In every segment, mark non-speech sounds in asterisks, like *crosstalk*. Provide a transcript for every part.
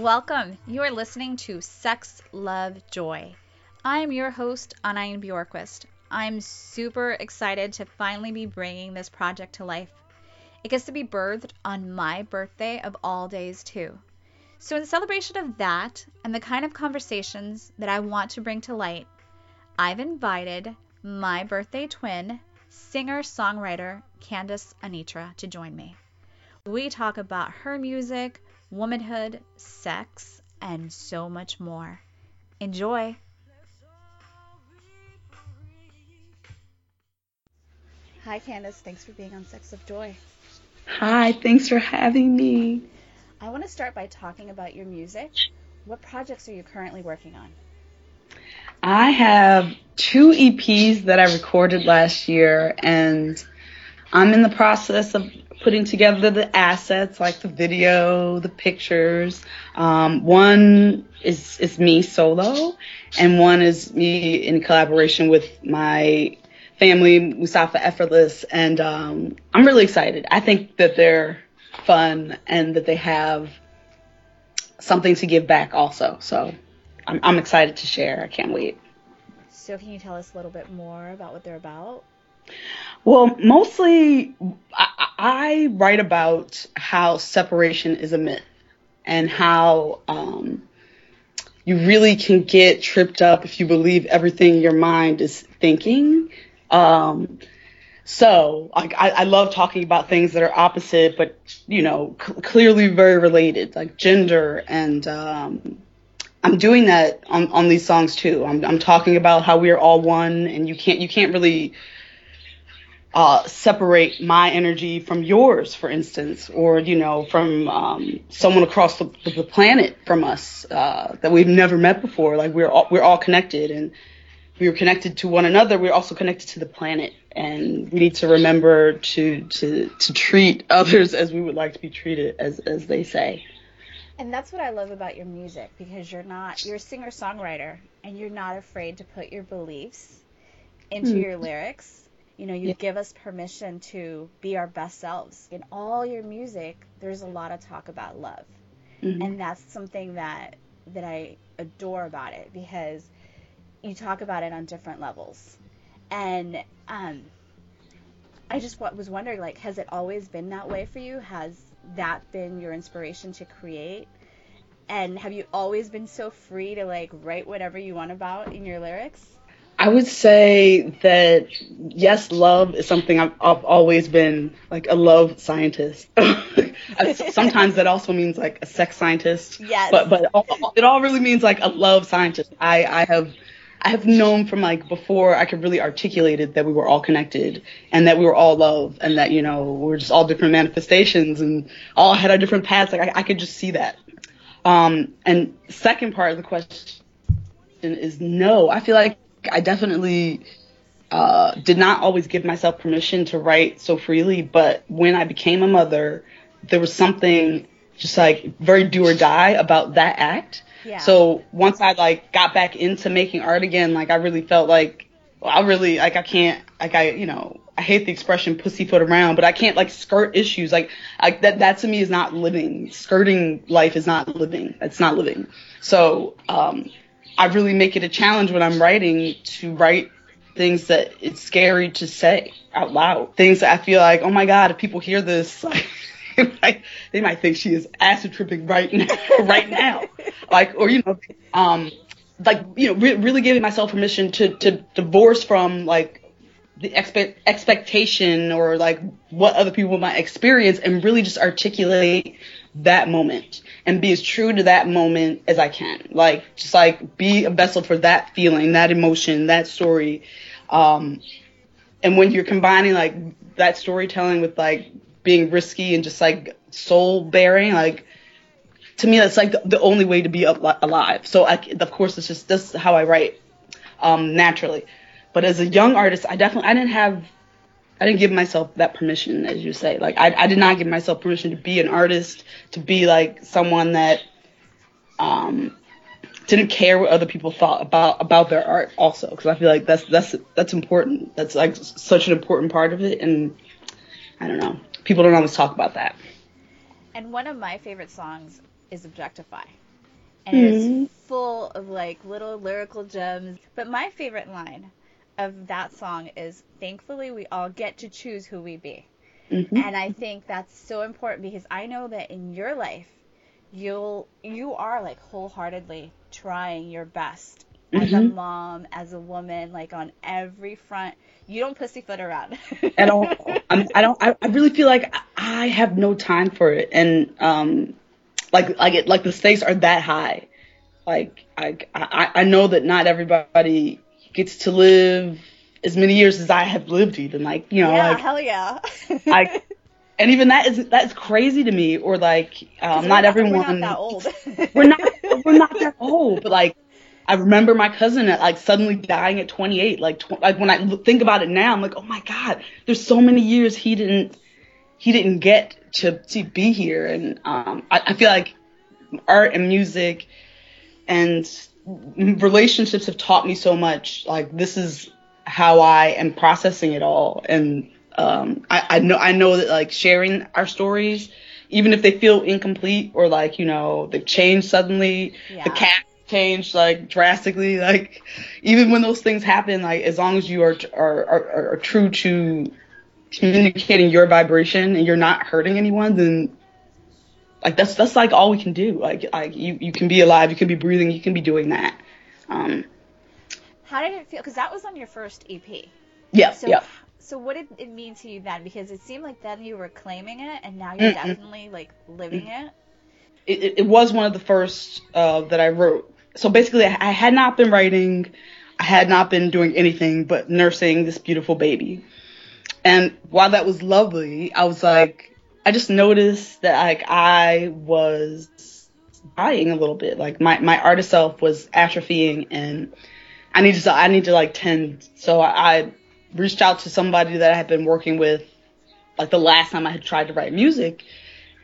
Welcome. You are listening to Sex, Love, Joy. I am your host, Anayin Bjorkquist. I'm super excited to finally be bringing this project to life. It gets to be birthed on my birthday of all days, too. So, in celebration of that and the kind of conversations that I want to bring to light, I've invited my birthday twin, singer songwriter Candace Anitra, to join me. We talk about her music, womanhood, sex, and so much more. Enjoy! Hi, Candace. Thanks for being on Sex of Joy. Hi, thanks for having me. I want to start by talking about your music. What projects are you currently working on? I have two EPs that I recorded last year, and I'm in the process of putting together the assets like the video, the pictures. Um, one is is me solo, and one is me in collaboration with my family, Mustafa Effortless, and um, I'm really excited. I think that they're fun and that they have something to give back also. So I'm, I'm excited to share. I can't wait. So can you tell us a little bit more about what they're about? Well, mostly I, I write about how separation is a myth and how um, you really can get tripped up if you believe everything your mind is thinking. Um, so I, I love talking about things that are opposite, but you know clearly very related, like gender and um, I'm doing that on, on these songs too. I'm, I'm talking about how we are all one, and you can't you can't really uh, separate my energy from yours, for instance, or you know, from um, someone across the, the planet from us uh, that we've never met before. Like we're all, we're all connected, and we are connected to one another. We're also connected to the planet, and we need to remember to to to treat others as we would like to be treated, as as they say. And that's what I love about your music because you're not you're a singer songwriter and you're not afraid to put your beliefs into mm. your lyrics you know, you yeah. give us permission to be our best selves. In all your music, there's a lot of talk about love. Mm-hmm. And that's something that that I adore about it because you talk about it on different levels. And um I just was wondering like has it always been that way for you? Has that been your inspiration to create? And have you always been so free to like write whatever you want about in your lyrics? I would say that yes, love is something I've, I've always been like a love scientist. *laughs* Sometimes that also means like a sex scientist. Yes. But but all, it all really means like a love scientist. I I have I have known from like before I could really articulate it that we were all connected and that we were all love and that you know we're just all different manifestations and all had our different paths. Like I, I could just see that. Um, and second part of the question is no. I feel like I definitely uh, did not always give myself permission to write so freely, but when I became a mother, there was something just like very do or die about that act. Yeah. So once I like got back into making art again, like I really felt like well, I really like I can't like I you know I hate the expression pussyfoot around, but I can't like skirt issues like I, that that to me is not living. Skirting life is not living. It's not living. So um, I really make it a challenge when I'm writing to write things that it's scary to say out loud. Things that I feel like, oh my God, if people hear this, *laughs* like, they, might, think she is acid tripping right now, *laughs* right now. Like, or, you know, um, like, you know, re- really giving myself permission to, to divorce from like the expect expectation or like what other people might experience and really just articulate that moment and be as true to that moment as I can. Like just like be a vessel for that feeling, that emotion, that story. Um, and when you're combining like that storytelling with like being risky and just like soul bearing, like to me that's like the only way to be alive. So I, of course it's just that's how I write um, naturally. But as a young artist, I definitely I didn't have I didn't give myself that permission, as you say. Like I, I did not give myself permission to be an artist, to be like someone that um, didn't care what other people thought about about their art. Also, because I feel like that's that's that's important. That's like such an important part of it, and I don't know. People don't always talk about that. And one of my favorite songs is "Objectify." and mm-hmm. it's full of like little lyrical gems. But my favorite line of that song is thankfully we all get to choose who we be. Mm-hmm. And I think that's so important because I know that in your life you'll you are like wholeheartedly trying your best mm-hmm. as a mm-hmm. mom, as a woman, like on every front. You don't pussyfoot around. *laughs* At all. I'm, I don't. I, I really feel like I have no time for it, and um, like like it, like the stakes are that high. Like I I I know that not everybody gets to live as many years as I have lived, even like you know, yeah, like hell yeah. *laughs* I and even that is that's crazy to me. Or like, um, not, not, everyone. We're not that old. *laughs* we're not. We're not that *laughs* old. But like, I remember my cousin at like suddenly dying at 28. Like, tw- like when I think about it now, I'm like, oh my god, there's so many years he didn't he didn't get to to be here. And um, I, I feel like art and music and relationships have taught me so much. Like this is how I am processing it all, and um, I, I know I know that like sharing our stories, even if they feel incomplete or like you know they've changed suddenly, yeah. the cat changed like drastically. Like even when those things happen, like as long as you are are are, are true to communicating your vibration and you're not hurting anyone, then like that's that's like all we can do. Like like you you can be alive, you can be breathing, you can be doing that. Um, How did it feel? Because that was on your first EP. Yeah. So yeah so what did it mean to you then? Because it seemed like then you were claiming it, and now you're mm definitely like living it. it. It was one of the first uh, that I wrote. So basically, I had not been writing. I had not been doing anything but nursing this beautiful baby. And while that was lovely, I was like, I just noticed that like I was dying a little bit. Like my, my artist self was atrophying and I need to, I need to like tend. So I, reached out to somebody that I had been working with, like the last time I had tried to write music,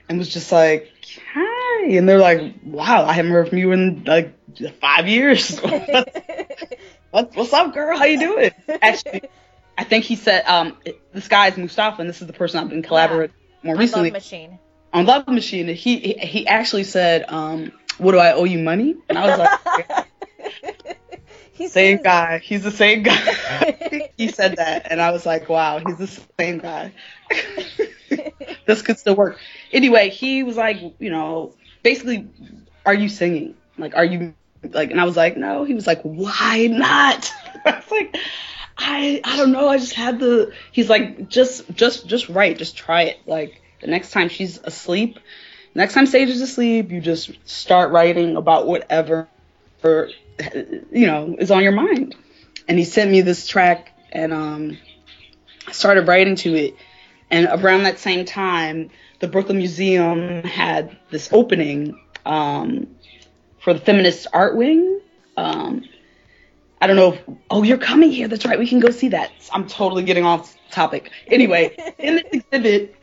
and was just like, "Hi," and they're like, "Wow, I haven't heard from you in like five years. *laughs* what, what's up, girl? How you doing?" *laughs* Actually, I think he said, um, "This guy is Mustafa, and this is the person I've been collaborating yeah. More recently." Love Machine. On Love Machine, he he, he actually said, um, "What do I owe you money?" And I was like. *laughs* He's same guy. He's the same guy. *laughs* *laughs* he said that, and I was like, wow, he's the same guy. this could still work. Anyway, he was like, you know, basically, are you singing? Like, are you like? And I was like, no. He was like, why not? I was like, I I don't know. I just had the. He's like, just just just write. Just try it. Like the next time she's asleep, next time Sage is asleep, you just start writing about whatever you know, is on your mind. And he sent me this track and um, I started writing to it. And around that same time, the Brooklyn Museum had this opening um, for the feminist art wing. Um, I don't know if, oh, you're coming here. That's right. We can go see that. I'm totally getting off topic. Anyway, *laughs* in this exhibit,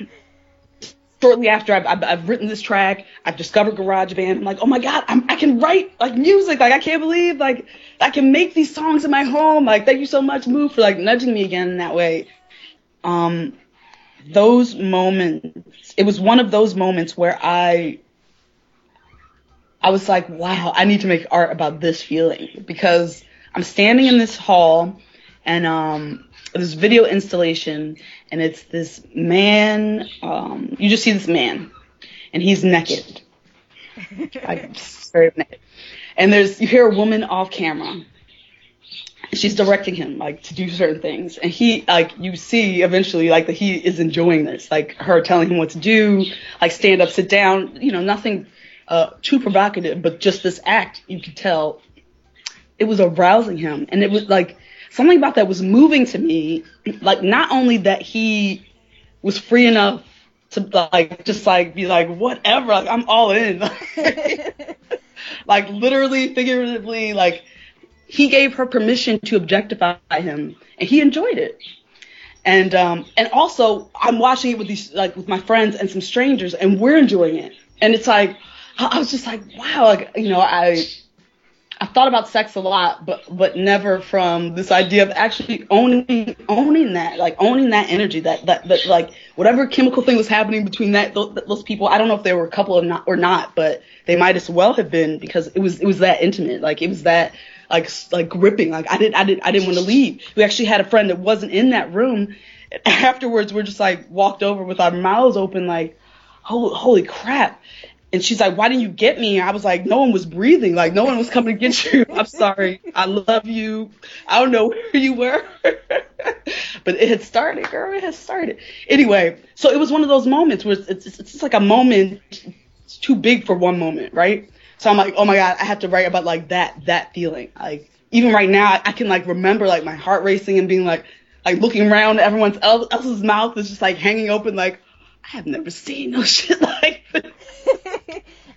shortly after I've, I've, I've, written this track, I've discovered GarageBand. I'm like, oh my god, I'm, i can write like music. Like I can't believe like I can make these songs in my home. Like thank you so much, Move, for like nudging me again in that way. Um, those moments, it was one of those moments where I, I was like, wow, I need to make art about this feeling because I'm standing in this hall and um this video installation, and it's this man. Um, you just see this man, and he's naked, *laughs* like straight naked. And there's you hear a woman off camera. She's directing him like to do certain things, and he like you see eventually like that he is enjoying this, like her telling him what to do, like stand up, sit down, you know, nothing uh, too provocative, but just this act you could tell it was arousing him, and it was like something about that was moving to me. Like not only that he was free enough to like just like be like whatever, like I'm all in. *laughs* like literally, figuratively, like he gave her permission to objectify him, and he enjoyed it. And um and also I'm watching it with these like with my friends and some strangers, and we're enjoying it. And it's like I was just like wow, like you know I I've thought about sex a lot, but but never from this idea of actually owning owning that, like owning that energy, that that, that like whatever chemical thing was happening between that those, those people. I don't know if they were a couple or not or not, but they might as well have been because it was it was that intimate, like it was that like like gripping. Like I didn't I didn't I didn't want to leave. We actually had a friend that wasn't in that room. Afterwards, we're just like walked over with our mouths open, like holy, holy crap. And she's like, why didn't you get me? I was like, no one was breathing. Like, no one was coming to get *laughs* you. I'm sorry. I love you. I don't know where you were. *laughs* but it had started, girl. It had started. Anyway, so it was one of those moments where it's, it's, it's like a moment. It's too big for one moment, right? So I'm like, oh my God, I have to write about like that, that feeling. Like, even right now, I can like remember like my heart racing and being like, like looking around, everyone's else's mouth is just like hanging open, like, I have never seen no *laughs* shit like this.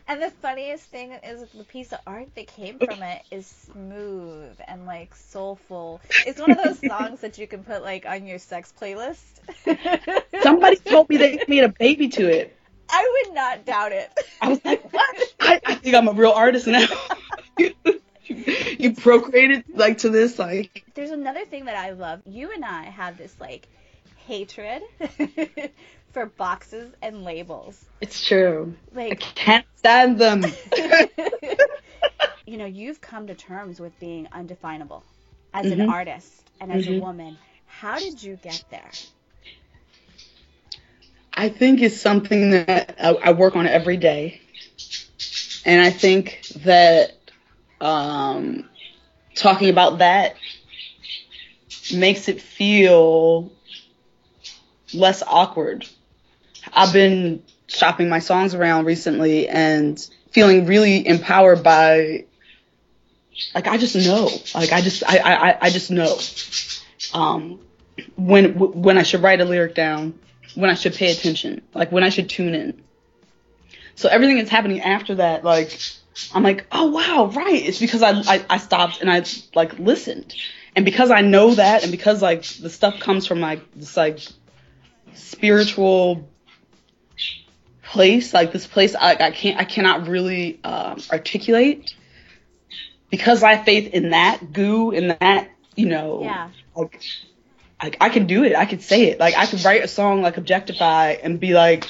And the funniest thing is the piece of art that came from it is smooth and like soulful. It's one of those *laughs* songs that you can put like on your sex playlist. *laughs* Somebody told me they made a baby to it. I would not doubt it. I was like, *laughs* what? I, I think I'm a real artist now. you procreated like to this like. There's another thing that I love. You and I have this like hatred *laughs* for boxes and labels. It's true. Like I can't stand them. *laughs* *laughs* you know, you've come to terms with being undefinable as mm-hmm. an artist and as mm-hmm. a woman. How did you get there? I think it's something that I, I work on every day. And I think that um, talking about that makes it feel less awkward. I've been shopping my songs around recently and feeling really empowered by like I just know. Like I just I I I just know. Um when when I should write a lyric down when I should pay attention like when I should tune in. So everything that's happening after that like I'm like oh wow right. It's because I I, I stopped and I like listened. And because I know that and because like the stuff comes from like this like spiritual place, like this place I, I can't I cannot really um, articulate because I have faith in that goo in that you know yeah. like I, I can do it. I could say it. Like I could write a song like objectify and be like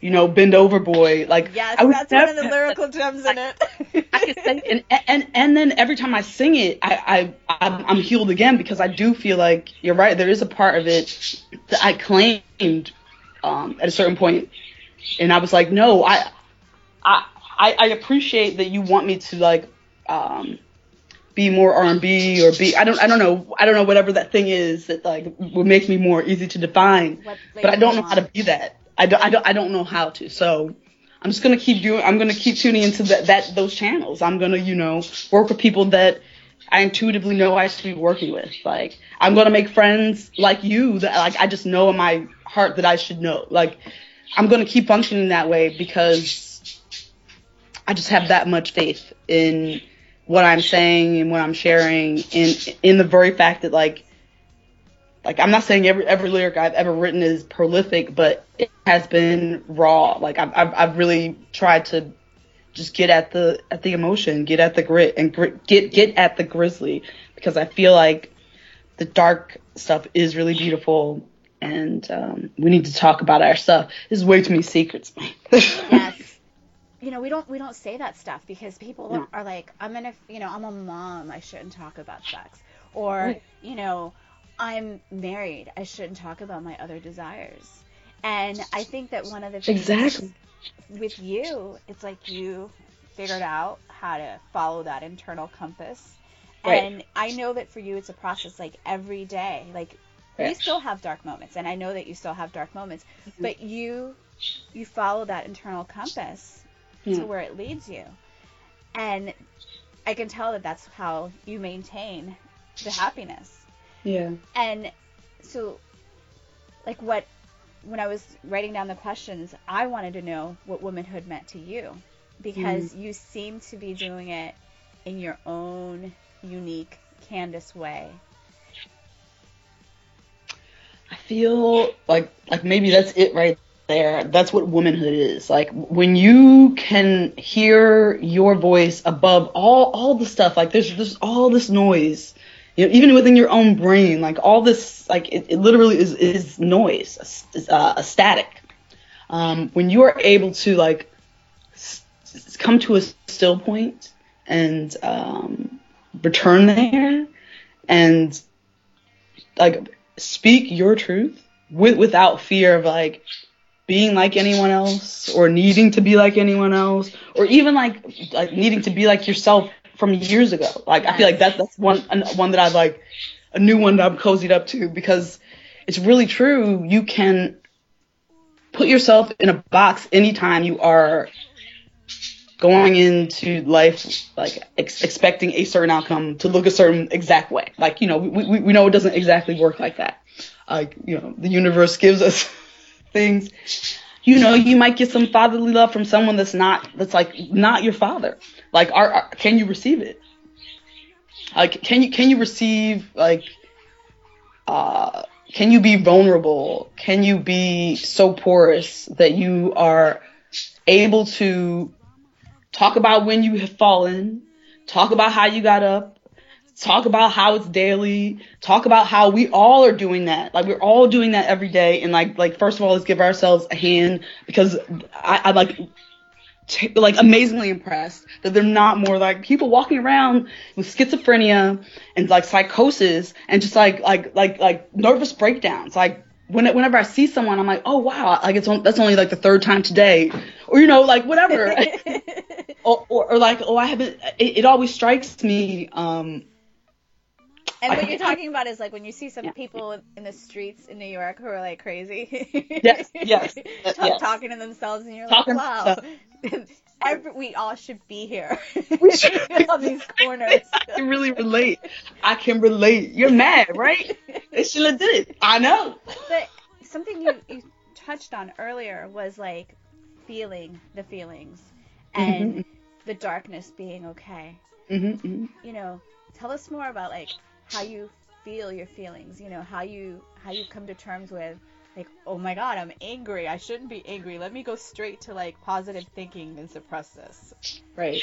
you know bend over boy. Like yes that's never, one of the lyrical gems in it. *laughs* I could say and, and and then every time I sing it I, I I'm, I'm healed again because I do feel like you're right there is a part of it that I claimed um, at a certain point. And I was like, no, I, I, I appreciate that you want me to like, um, be more R&B or be I don't I don't know I don't know whatever that thing is that like would make me more easy to define. But I don't know how to be that. I don't I don't I don't know how to. So I'm just gonna keep doing. I'm gonna keep tuning into that that those channels. I'm gonna you know work with people that I intuitively know I should be working with. Like I'm gonna make friends like you that like I just know in my heart that I should know. Like I'm going to keep functioning that way because I just have that much faith in what I'm saying and what I'm sharing in in the very fact that like like I'm not saying every every lyric I've ever written is prolific, but it has been raw. Like I've I've, I've really tried to just get at the at the emotion, get at the grit, and grit, get get at the grizzly because I feel like the dark stuff is really beautiful and um, we need to talk about our stuff. There's way too many secrets. *laughs* yes. You know, we don't we don't say that stuff because people no. are like, I'm gonna, you know, I'm a mom, I shouldn't talk about sex, or you know, I'm married, I shouldn't talk about my other desires. And I think that one of the things exactly with you, it's like you figured out how to follow that internal compass. Right. And I know that for you, it's a process like every day. Like we still have dark moments and i know that you still have dark moments mm-hmm. but you you follow that internal compass yeah. to where it leads you. And i can tell that that's how you maintain the happiness. Yeah. And so like what when i was writing down the questions i wanted to know what womanhood meant to you. Because mm. you seem to be doing it in your own unique candace way. I feel like like maybe that's it right there. That's what womanhood is. Like when you can hear your voice above all all the stuff. Like there's there's all this noise. You know, even within your own brain, like all this, like it, it literally is is noise, uh, a static. Um, when you are able to like s- come to a still point and um, return there and like speak your truth with without fear of like being like anyone else or needing to be like anyone else or even like like needing to be like yourself from years ago. Like I feel like that's that's one one that I've like a new one that I'm cozied up to because it's really true. You can put yourself in a box anytime you are going into life like ex- expecting a certain outcome to look a certain exact way. Like you know we, we we know it doesn't exactly work like that. Like you know the universe gives us *laughs* things. You know, you might get some fatherly love from someone that's not that's like not your father. Like, are, are can you receive it? Like, can you can you receive like uh can you be vulnerable? Can you be so porous that you are able to talk about when you have fallen, talk about how you got up, talk about how it's daily, talk about how we all are doing that. Like we're all doing that every day. And like, like first of all, let's give ourselves a hand because I, I like, t- like amazingly impressed that they're not more like people walking around with schizophrenia and like psychosis and just like, like, like, like nervous breakdowns. Like when, whenever I see someone, I'm like, oh wow, like it's on, that's only like the third time today, or you know, like whatever, *laughs* or, or, or like oh I haven't. It, it always strikes me. um And what you're *laughs* talking about is like when you see some people in the streets in New York who are like crazy. Yes, yes, *laughs* uh, Talk- yes. Talking to themselves, and you're Talking like, wow. *laughs* Every, we all should be here We should. Be on these corners. I can really relate. I can relate. You're mad, right? They should have did it. I know. But something you, you touched on earlier was like feeling the feelings mm-hmm, and mm-hmm. the darkness being okay. Mm-hmm, mm-hmm, You know, tell us more about like how you feel your feelings. You know, how you how you come to terms with like, oh my god, I'm angry. I shouldn't be angry. Let me go straight to like positive thinking and suppress this. Right.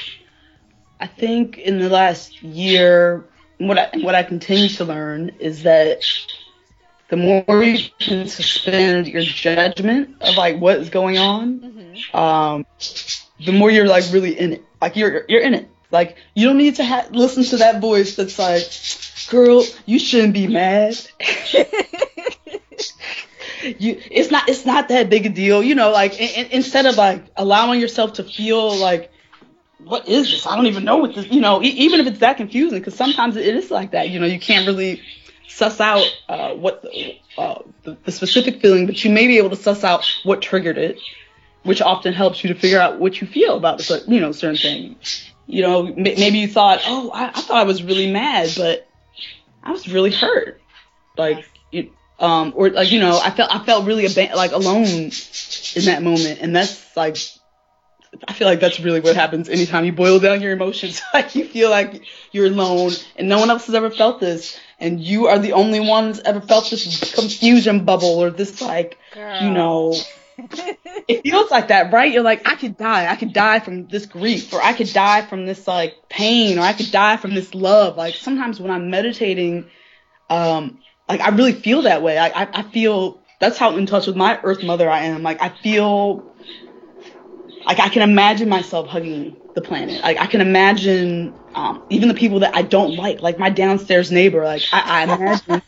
I think in the last year, what I what I continue to learn is that the more you can suspend your judgment of like what is going on, Mm-hmm. um, the more you're like really in it. Like you're you're in it. Like you don't need to ha- listen to that voice that's like, "Girl, you shouldn't be mad." *laughs* you, it's not it's not that big a deal. You know, like in, in- instead of like allowing yourself to feel like, "What is this? I don't even know what this." You know, e- even if it's that confusing, because sometimes it is like that. You know, you can't really suss out uh, what the, uh, the, the specific feeling, but you may be able to suss out what triggered it which often helps you to figure out what you feel about you know certain thing. You know, maybe you thought, oh, I, I thought I was really mad, but I was really hurt. Like, you, um, or like you know, I felt I felt really aban- like alone in that moment, and that's like. I feel like that's really what happens anytime you boil down your emotions. *laughs* Like you feel like you're alone and no one else has ever felt this, and you are the only ones ever felt this confusion bubble or this like you know it feels like that, right? You're like, I could die. I could die from this grief, or I could die from this like pain, or I could die from this love. Like sometimes when I'm meditating, um, like I really feel that way. I, I, I feel that's how in touch with my Earth Mother I am. Like I feel like I can imagine myself hugging the planet. Like I can imagine um, even the people that I don't like, like my downstairs neighbor. Like I, I imagine,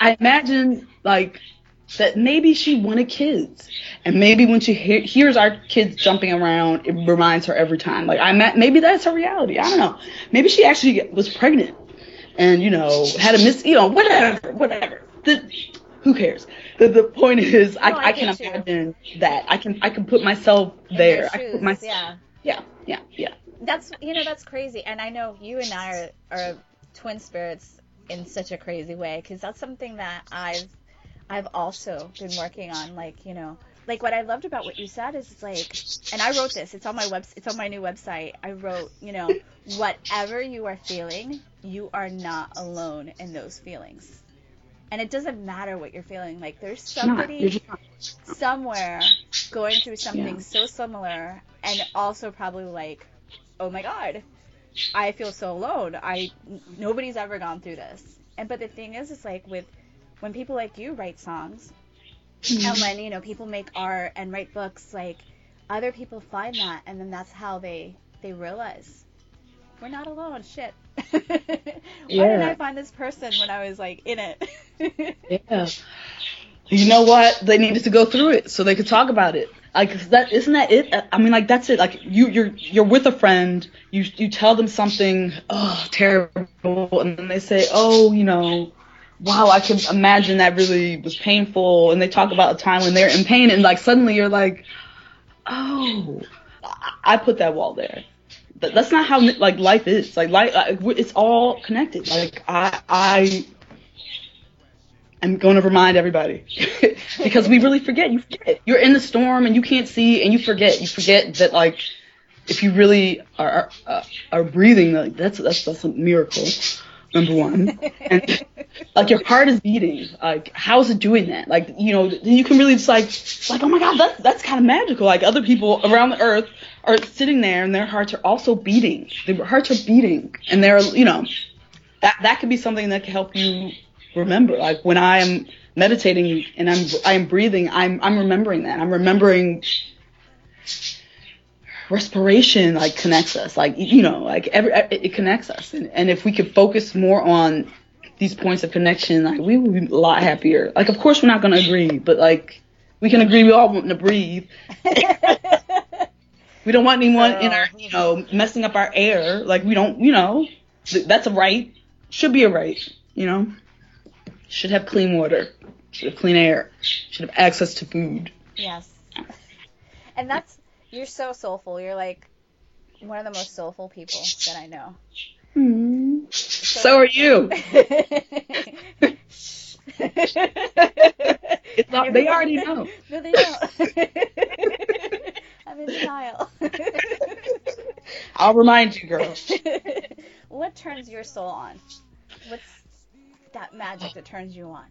I imagine like that maybe she wanted kids, and maybe when she he- hears our kids jumping around, it reminds her every time. Like I ma- maybe that's her reality. I don't know. Maybe she actually was pregnant, and you know had a miss. You know whatever, whatever. The, who cares? The, the point is, I, No, I I can get you. imagine that. I can I can put myself In there. I can shoes, put myself. yeah. Yeah, yeah, yeah. That's you know that's crazy, and I know you and I are, are twin spirits in such a crazy way because that's something that I've I've also been working on. Like you know, like what I loved about what you said is it's like, and I wrote this. It's on my web. It's on my new website. I wrote, you know, whatever you are feeling, you are not alone in those feelings. And it doesn't matter what you're feeling. Like there's somebody somewhere going through something Yeah. so similar and also probably like, oh my god, I feel so alone. I nobody's ever gone through this. And but the thing is, it's like with when people like you write songs mm-hmm. and when you know people make art and write books, like other people find that and then that's how they they realize we're not alone. Shit. yeah. *laughs* Why didn't I find this person when I was like in it? *laughs* Yeah. You know what? They needed to go through it so they could talk about it. Like that isn't that it? I mean, like that's it. Like you, you're you're with a friend. You you tell them something, oh terrible, and then they say, oh, you know, wow, I can imagine that really was painful, and they talk about a time when they're in pain, and like suddenly you're like, oh, I- put that wall there. But that's not how like life is. Like life, like, it's all connected. Like I I I'm going to remind everybody *laughs* because we really forget. You forget. You're in the storm and you can't see, and you forget. You forget that like if you really are are, uh, are breathing, like that's that's that's a miracle. Number one, and like your heart is beating. Like how is it doing that? Like you know, you can really just like like oh my god, that's that's kind of magical. Like other people around the earth are sitting there and their hearts are also beating. Their hearts are beating, and they're you know that that could be something that can help you remember. Like when I am meditating and I'm I am breathing, I'm I'm remembering that. I'm remembering respiration like connects us. Like you know, like every it, it connects us. And and if we could focus more on these points of connection, like we would be a lot happier. Like of course we're not gonna agree, but like we can agree we all want to breathe. *laughs* We don't want anyone in uh, our, you know, messing up our air. Like we don't, you know, that's a right. Should be a right, you know. Should have clean water. Should have clean air. Should have access to food. Yes. And that's you're so soulful. You're like one of the most soulful people that I know. Hmm. So are you. *laughs* Not, they already know. *laughs* No, they don't. *laughs* I'm in denial. I'll remind you, girl. what turns your soul on? What's that magic that turns you on?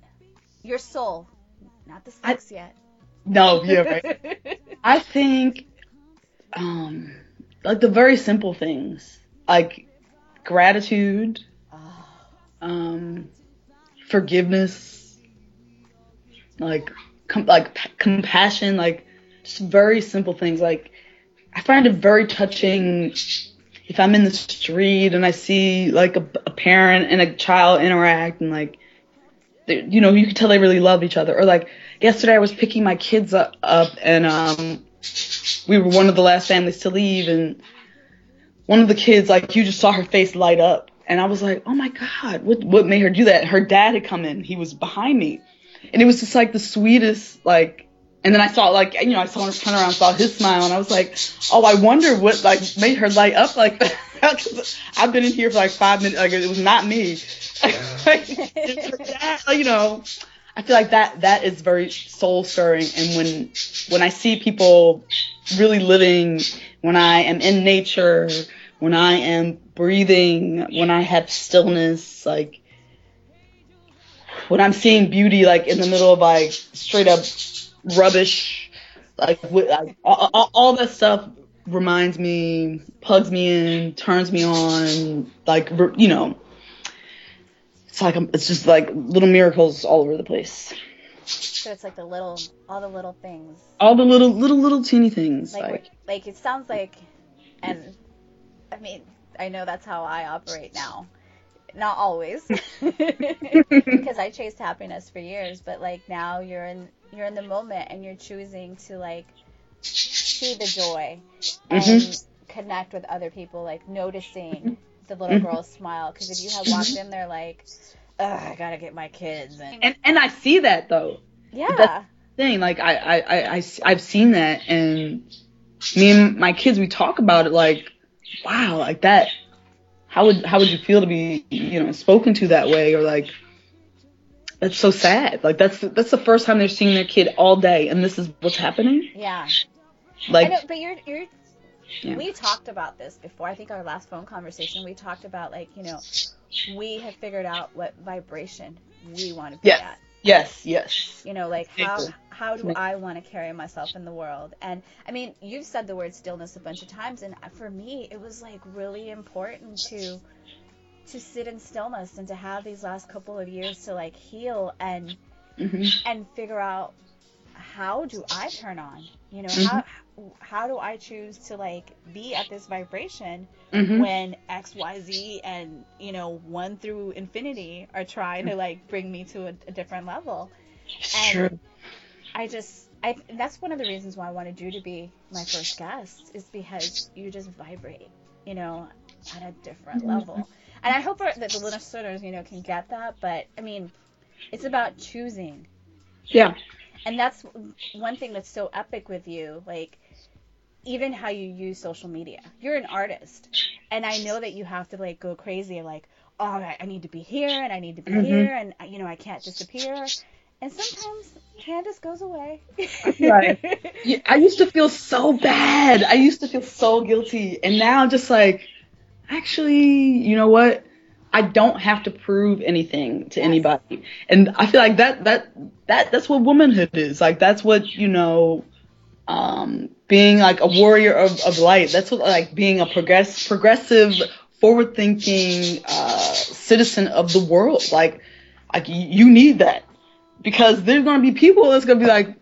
Your soul, not the I- sex yet. No, yeah, right. I think, um, like the very simple things, like gratitude, um, forgiveness, like com- like p- compassion, like just very simple things. Like I find it very touching if I'm in the street and I see like a, a parent and a child interact and like you know you can tell they really love each other. Or like yesterday I was picking my kids up, up and um we were one of the last families to leave and one of the kids like you just saw her face light up and I was like, "Oh my god, what what made her do that?" Her dad had come in. He was behind me. And it was just like the sweetest like and then I saw like you know I saw her turn around, saw his smile, and I was like, oh, I wonder what like made her light up like that. *laughs* I've been in here for like five minutes, like it was not me. *laughs* Like, it's her dad, you know, I feel like that that is very soul stirring. And when when I see people really living, when I am in nature, when I am breathing, when I have stillness, like when I'm seeing beauty like in the middle of like straight up rubbish, like, with, like all, all, all that stuff reminds me, plugs me in, turns me on, like you know, it's like it's just like little miracles all over the place. so it's like the little, all the little things. All the little little little teeny things, Like, like, like, it sounds like, and I mean, I know that's how I operate now. Not always, *laughs* because I chased happiness for years. But like now, you're in you're in the moment, and you're choosing to like see the joy and Mhm. connect with other people, like noticing the little Mhm. girl's smile. Because if you had walked in there like, Ugh, I gotta get my kids, and and and I see that though. yeah, that's- thing. Like I, I, I, I, I've seen that, and me and my kids, we talk about it. Like, wow, like that. How would how would you feel to be, you know, spoken to that way, or like, that's so sad. Like that's that's the first time they're seeing their kid all day, and this is what's happening. yeah. I Like, know, but you're you're. Yeah. We talked about this before. I think our last phone conversation. We talked about like you know, we have figured out what vibration we want to be Yes. at. Yes, yes. You know, like how how do I want to carry myself in the world? And I mean, you've said the word stillness a bunch of times, and for me, it was like really important to to sit in stillness and to have these last couple of years to like heal and hmm and figure out how do I turn on? You know, Mhm. how how do I choose to like be at this vibration hmm when X, Y, Z, and you know one through infinity are trying to like bring me to a, a different level? Sure. I just I that's one of the reasons why I wanted you to be my first guest is because you just vibrate, you know, at a different Mhm. level. And I hope that the listeners, you know, can get that. But I mean, it's about choosing Yeah. and that's one thing that's so epic with you like even how you use social media you're an artist and i know that you have to like go crazy like oh i I need to be here and i need to be Mhm. here and you know i can't disappear and sometimes candace goes away Right. *laughs* Yeah, I used to feel so bad. I used to feel so guilty. And now I'm just like, actually, you know what? I don't have to prove anything to Yes. anybody. And I feel like that that that that's what womanhood is. Like that's what, you know, um being like a warrior of, of light. That's what like being a progress progressive, forward thinking uh citizen of the world. Like like you need that. Because there's gonna be people that's gonna be like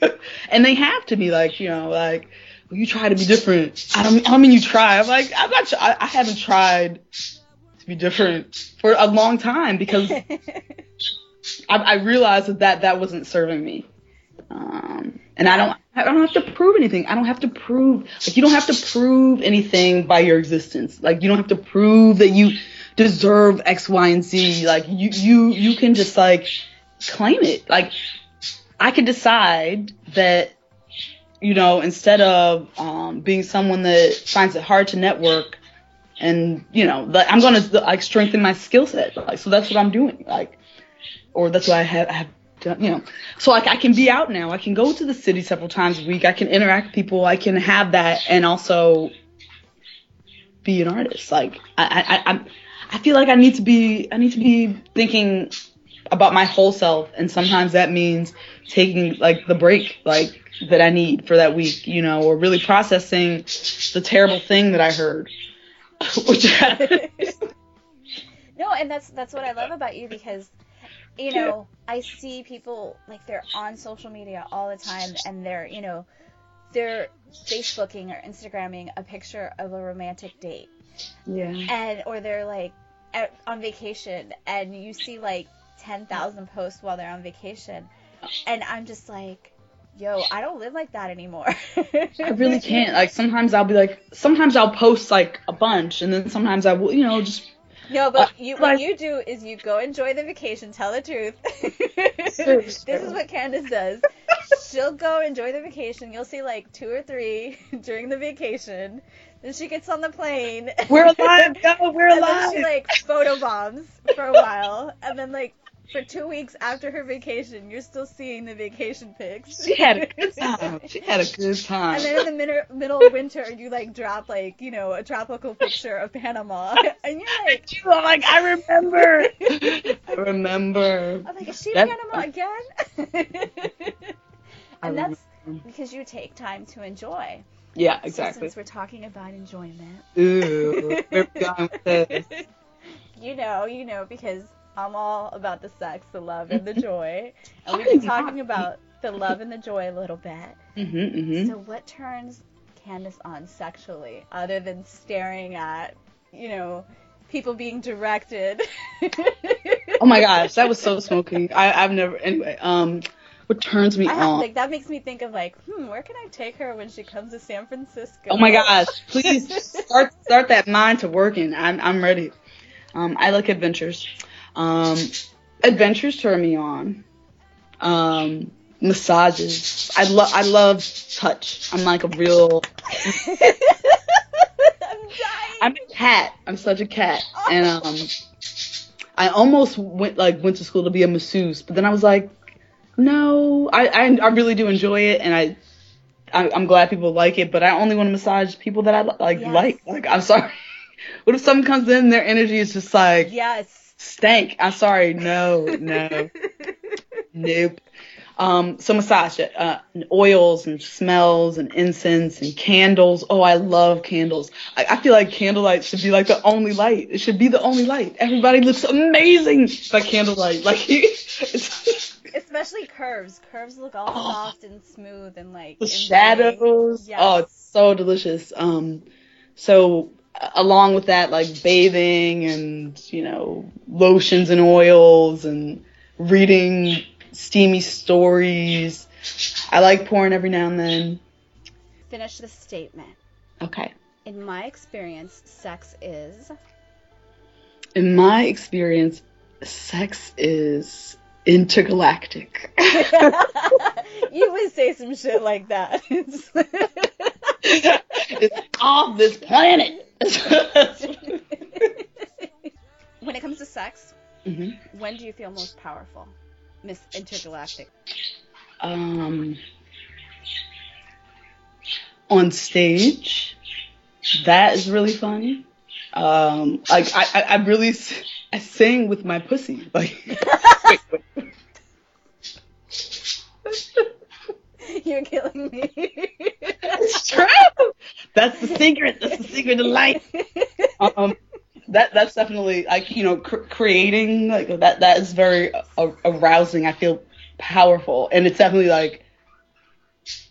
*laughs* and they have to be like, you know, like well, you try to be different. I don't, I don't mean you try. I'm like, I'm not. I, I haven't tried to be different for a long time because *laughs* I, I realized that, that that wasn't serving me. Um, and I don't, I don't have to prove anything. I don't have to prove, like, you don't have to prove anything by your existence. Like, you don't have to prove that you deserve X, Y, and Z. Like, you, you, you can just like claim it. Like, I could decide that, you know, instead of um, being someone that finds it hard to network, and you know, like, I'm gonna like strengthen my skill set. Like, so that's what I'm doing. Like, or that's what I have, I have. You know, so like I can be out now. I can go to the city several times a week. I can interact with people. I can have that, and also be an artist. Like, I, I, I, I feel like I need to be, I need to be thinking about my whole self, and sometimes that means taking like the break, like that I need for that week, you know, or really processing the terrible thing that I heard. *laughs* Which *laughs* no and that's that's what i love about you because you know i see people like they're on social media all the time and they're you know they're facebooking or instagramming a picture of a romantic date yeah. and or they're like at, on vacation and you see like 10,000 posts while they're on vacation and I'm just like yo I don't live like that anymore I really can't. Like sometimes I'll be like, sometimes I'll post like a bunch, and then sometimes I will, you know, just No, Uh, but you, what you do is you go enjoy the vacation. Tell the truth. *laughs* This is what Candace does. She'll go enjoy the vacation. You'll see like two or three *laughs* during the vacation. Then she gets on the plane. we're *laughs* alive, go, we're and then she like photo bombs for a while, and then like for two weeks after her vacation, you're still seeing the vacation pics. She had a good *laughs* time. She had a good time. And then in the middle, middle of winter, you like drop like you know a tropical picture of Panama, *laughs* and you're like, *laughs* I'm like, I remember. I remember. I'm like, is she That's- Panama again? And that's because you take time to enjoy. Yeah, So exactly. since we're talking about enjoyment, Ooh, where we going with this? you know, you know, because I'm all about the sex, the love, and the *laughs* joy, and we've been talking about the love and the joy a little bit. Mm-hmm, mm-hmm. So, what turns Candace on sexually, other than staring at, you know, people being directed? *laughs* Oh my gosh, that was so smoky. I, I've never. Anyway, um, what turns me I on? like that makes me think of like, hmm, where can I take her when she comes to San Francisco? Oh my gosh, *laughs* please start start that mind to working. I'm I'm ready. Um, I like adventures. Um, adventures turn me on. Um, massages. I love I love touch. I'm like a real. I'm *laughs* dying. I'm a cat. I'm such a cat, and um, I almost went like went to school to be a masseuse, but then I was like, no, I I, I really do enjoy it, and I. I- I'm glad people like it, but I only want to massage people that I like. Yes. Like, like I'm sorry. *laughs* what if someone comes in, their energy is just like yes. Stank. I'm sorry. No, no, nope. Um, so massage. Uh, oils and smells and incense and candles. Oh, I love candles. I, I feel like candlelight should be like the only light. It should be the only light. Everybody looks amazing by candlelight. *laughs* Like, it's, Especially curves. Curves look all Oh. soft and smooth and like the shadows. Yes. Oh, it's so delicious. Um, so along with that, like bathing and you know lotions and oils and reading steamy stories. I like porn every now and then. Finish the statement. Okay. In my experience, sex is. In my experience, sex is intergalactic. *laughs* you would say some shit like that. It's- *laughs* it's off this planet. *laughs* when it comes to sex, hmm when do you feel most powerful? Miss Intergalactic. um, on stage, that is really fun. Um, like I, I, I really, I sing with my pussy. Like, wait, *laughs* wait. You're killing me. it's true. That's the secret. That's the secret of life. *laughs* Um, that that's definitely like you know cr- creating like that that is very uh, arousing. I feel powerful, and it's definitely like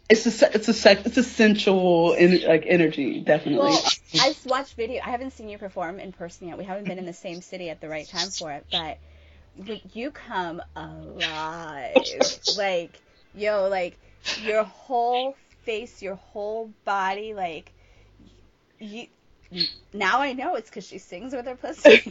it's a se- it's a sec- it's a sensual in, like energy definitely. Well, I've watched video. I haven't seen you perform in person yet. We haven't been in the same city at the right time for it, but but you come alive. *laughs* like, yo, like your whole face, your whole body, like you. Now I know it's because she sings with her pussy,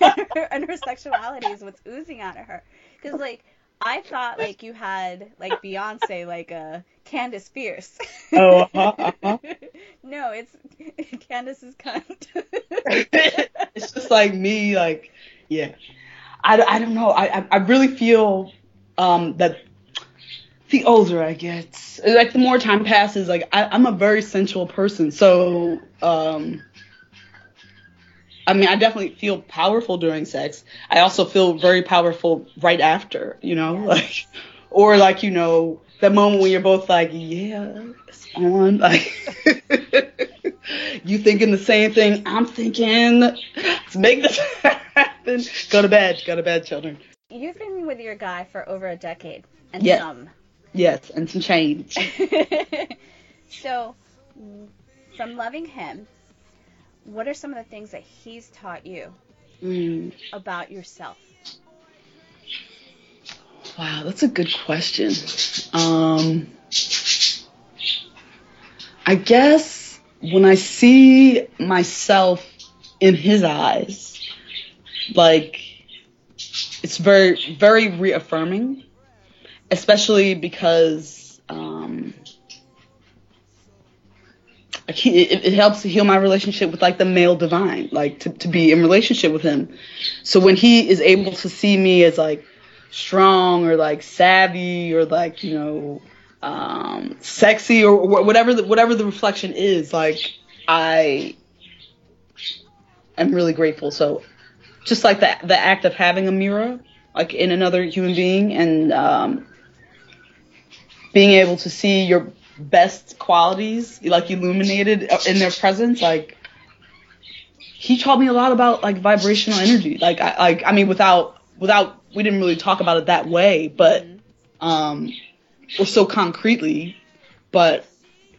*laughs* and her sexuality is what's oozing out of her. Because like I thought, like you had like Beyonce, like a Candace Fierce. Oh, uh-huh, uh-huh. *laughs* no, it's *laughs* Candace's cunt. it's just like me, like yeah. I, I don't know. I I- I really feel um that the older I get, like the more time passes, like I, I'm a very sensual person. So um I mean, I definitely feel powerful during sex. I also feel very powerful right after, you know, like, or like, you know, that moment when you're both like, yeah, it's on. Like, *laughs* you thinking the same thing I'm thinking. Let's make this happen. Go to bed. Go to bed, children. You've been with your guy for over a decade and Yes. some. Yes, and some change. *laughs* so, from loving him, what are some of the things that he's taught you Mm. about yourself? Wow, that's a good question. Um, I guess when I see myself in his eyes, like it's very, very reaffirming, especially because um, it, it helps to heal my relationship with like the male divine, like to, to be in relationship with him. So when he is able to see me as like strong or like savvy or like you know um, sexy or wh- whatever the, whatever the reflection is, like I am really grateful. So just like the the act of having a mirror like in another human being and um, being able to see your best qualities like illuminated in their presence like he taught me a lot about like vibrational energy. Like i like i mean without without we didn't really talk about it that way but um or so concretely but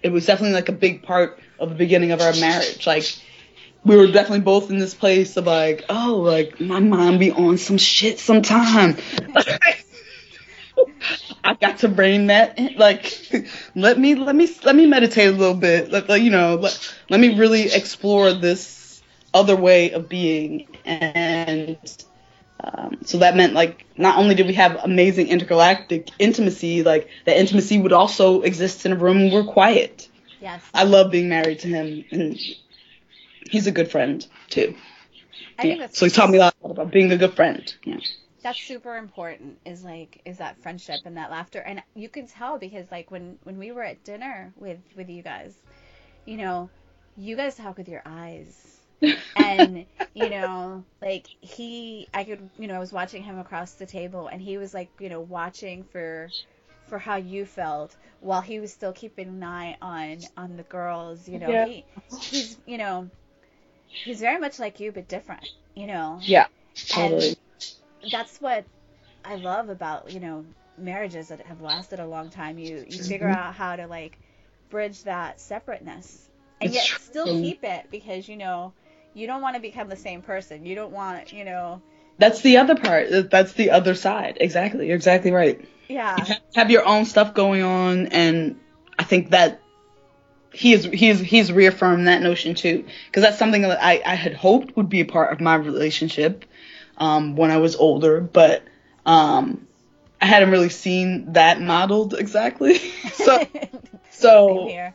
it was definitely like a big part of the beginning of our marriage. Like we were definitely both in this place of like oh like my mom be on some shit sometime *laughs* I got to bring that like let me let me let me meditate a little bit. Let, let- you know let, let me really explore this other way of being. And um, so that meant like not only did we have amazing intergalactic intimacy like that intimacy would also exist in a room where we're quiet. Yes. I love being married to him and he's a good friend too. I yeah. so he taught me a lot about being a good friend. Yeah that's super important is like is that friendship and that laughter and you can tell because like when when we were at dinner with with you guys you know you guys talk with your eyes *laughs* and you know like he i could you know i was watching him across the table and he was like you know watching for for how you felt while he was still keeping an eye on on the girls you know Yeah. he he's you know he's very much like you but different you know Yeah. Totally. That's what I love about you know marriages that have lasted a long time. You you figure out how to like bridge that separateness and It's yet true. still keep it because you know you don't want to become the same person. You don't want you know That's the other part. That's the other side. Exactly. You're exactly right. yeah You have- have your own stuff going on, and I think that he is he's he's reaffirmed that notion too, because that's something that I I had hoped would be a part of my relationship um, when I was older, but um, I hadn't really seen that modeled exactly. *laughs* so *laughs* so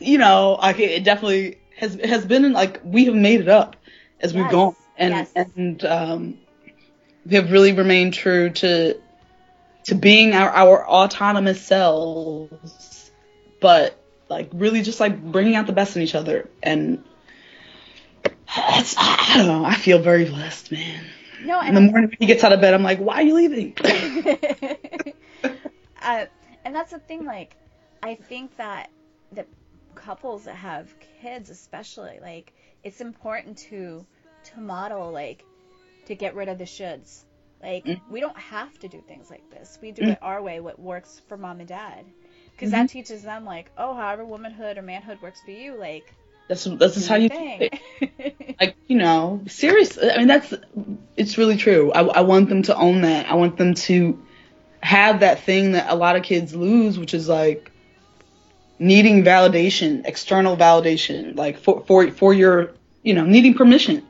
you know, like it definitely has has been like we have made it up as we've gone, and yes. and um, we have really remained true to to being our our autonomous selves, but like really just like bringing out the best in each other, and *sighs* it's, I don't know. I feel very blessed, man. No, In the morning when he gets out of bed, I'm like, why are you leaving? *laughs* *laughs* uh, and that's the thing. Like, I think that the couples that have kids, especially, like, it's important to to model like to get rid of the shoulds. Like, Mm. we don't have to do things like this. We do Mm. it our way. What works for mom and dad. Because that teaches them, like, oh, however womanhood or manhood works for you, like, That's that's just how you do it. like you know seriously i mean that's it's really true. I, I want them to own that. I want them to have that thing that a lot of kids lose which is like needing validation external validation like for for for your you know needing permission.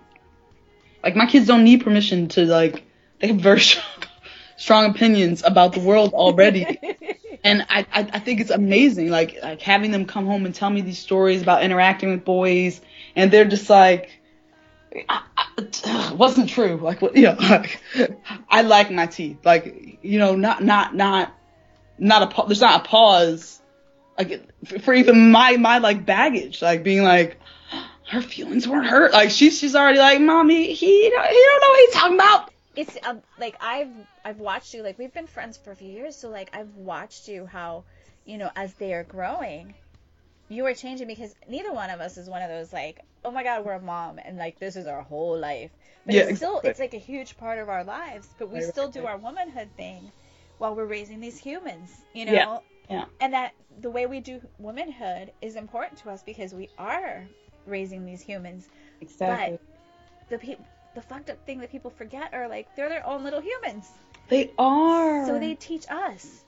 Like my kids don't need permission to like they have very *laughs* strong, strong opinions about the world already *laughs* and I, I I think it's amazing, like like having them come home and tell me these stories about interacting with boys, and they're just like, I, I, wasn't true. Like what you know, like, I like my teeth. Like you know, not not not not a there's not a pause, like for- even my my like baggage, like being like. Her feelings weren't hurt. Like she's she's already like, mommy, he he don't know what he's talking about. It's um, like I've I've watched you like we've been friends for a few years so like I've watched you how you know as they are growing you are changing because neither one of us is one of those like oh my god we're a mom and like this is our whole life but Yeah, it's still exactly. it's like a huge part of our lives but we Right, still do right. our womanhood thing while we're raising these humans you know Yeah, yeah. and that the way we do womanhood is important to us because we are raising these humans Exactly. the pe- the fucked up thing that people forget are like they're their own little humans They are. so they teach us.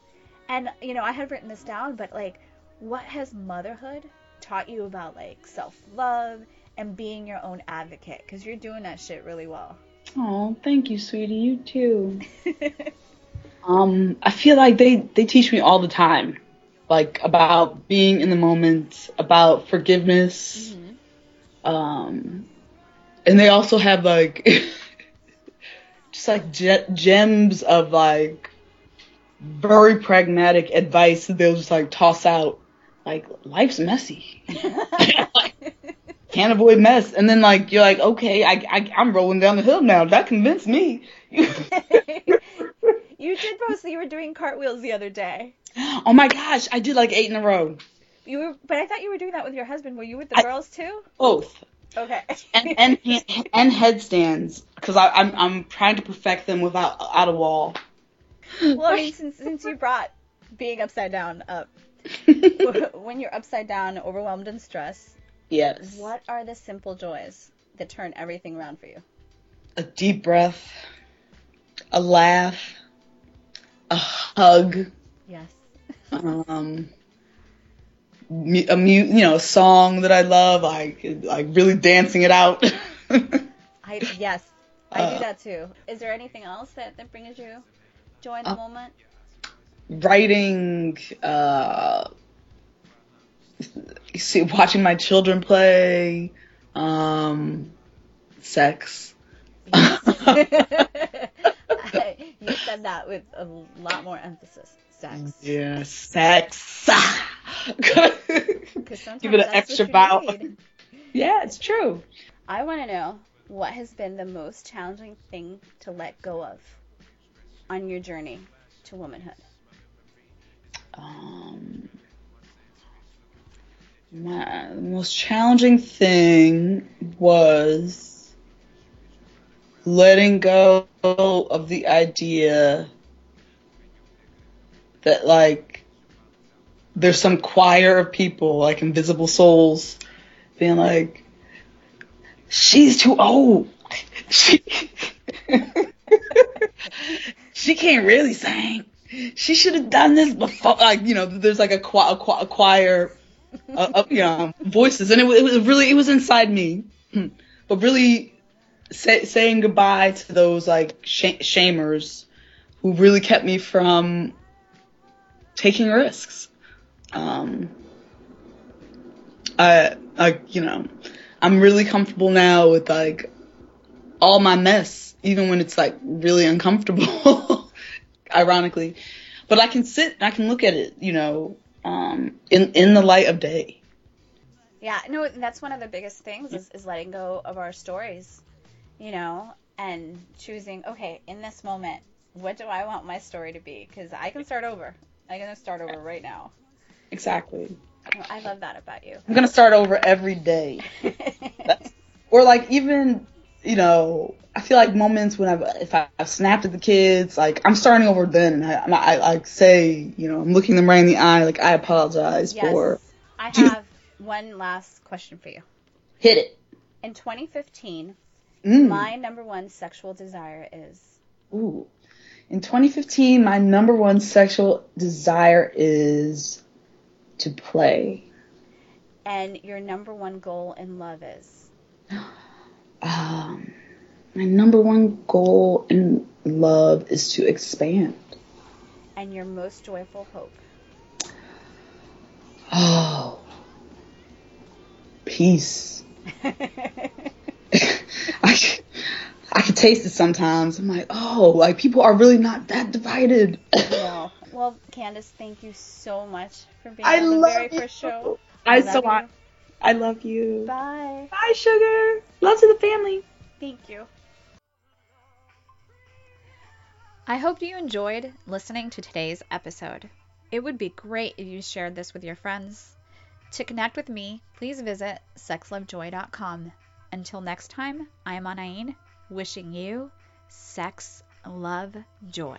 And you know, I had written this down, but like, what has motherhood taught you about like self-love and being your own advocate? Because you're doing that shit really well. Oh, thank you, sweetie. You too. *laughs* Um, I feel like they they teach me all the time, like about being in the moment, about forgiveness. Um, and they also have like *laughs* just like ge- gems of like very pragmatic advice that they'll just like toss out. Like life's messy. *laughs* Can't avoid mess, and then like you're like, okay, I, I I'm rolling down the hill now. That convinced me. *laughs* you did post that you were doing cartwheels the other day. Oh my gosh, I did like eight in a row. You were, but I thought you were doing that with your husband. Were you with the I- girls too? Both. Okay. And and and headstands because I'm I'm trying to perfect them without out a wall. well, I mean, since since you brought being upside down up, *laughs* when you're upside down, overwhelmed and stressed, yes. what are the simple joys that turn everything around for you? A deep breath, a laugh, a hug, Yes. um, a mu- you know, a song that I love, like like really dancing it out. *laughs* I yes, I Uh, do that too. Is there anything else that, that brings you joy in the Uh, moment? Writing, uh, see, watching my children play, um, sex. *laughs* *laughs* you said that with a lot more emphasis. Sex. Yeah, sex. Give it an extra what you vowel. need. *laughs* yeah, it's true. I want to know what has been the most challenging thing to let go of on your journey to womanhood. Um, my the most challenging thing was letting go of the idea that like there's some choir of people like invisible souls being like she's too old. *laughs* She *laughs* she can't really sing. She should have done this before like you know there's like a, choir, a, a choir you know voices. And it, it was really it was inside me. *clears throat* But really say, saying goodbye to those like sh- shamers who really kept me from taking risks. Um, I, I, you know, I'm really comfortable now with like all my mess, even when it's like really uncomfortable, *laughs* ironically. But I can sit and I can look at it, you know, um, in in the light of day. Yeah, no, that's one of the biggest things is, is letting go of our stories, you know, and choosing, okay, in this moment, what do I want my story to be? Because I can start over. I'm going to start over right now. Exactly. I love that about you. I'm gonna start over every day. *laughs* Or like even you know, I feel like moments when I've if I, have snapped at the kids, like I'm starting over then, and I, I like say, you know, I'm looking them right in the eye, like I apologize yes. for. I have one last question for you. Hit it. In 2015, Mm. my number one sexual desire is. Ooh. In 2015, my number one sexual desire is to play. And your number one goal in love is. *sighs* Um, my number one goal in love is to expand. And your most joyful hope. *sighs* Oh, peace. *laughs* *laughs* I, I can taste it sometimes. I'm like, oh, like people are really not that divided. no. Well, Candace, thank you so much for being I on the love very you. first show. I love so you. I, I love you. Bye. Bye, sugar. Love to the family. Thank you. I hope you enjoyed listening to today's episode. It would be great if you shared this with your friends. To connect with me, please visit sexlovejoy.com. Until next time, I am Anaine, wishing you sex, love, joy.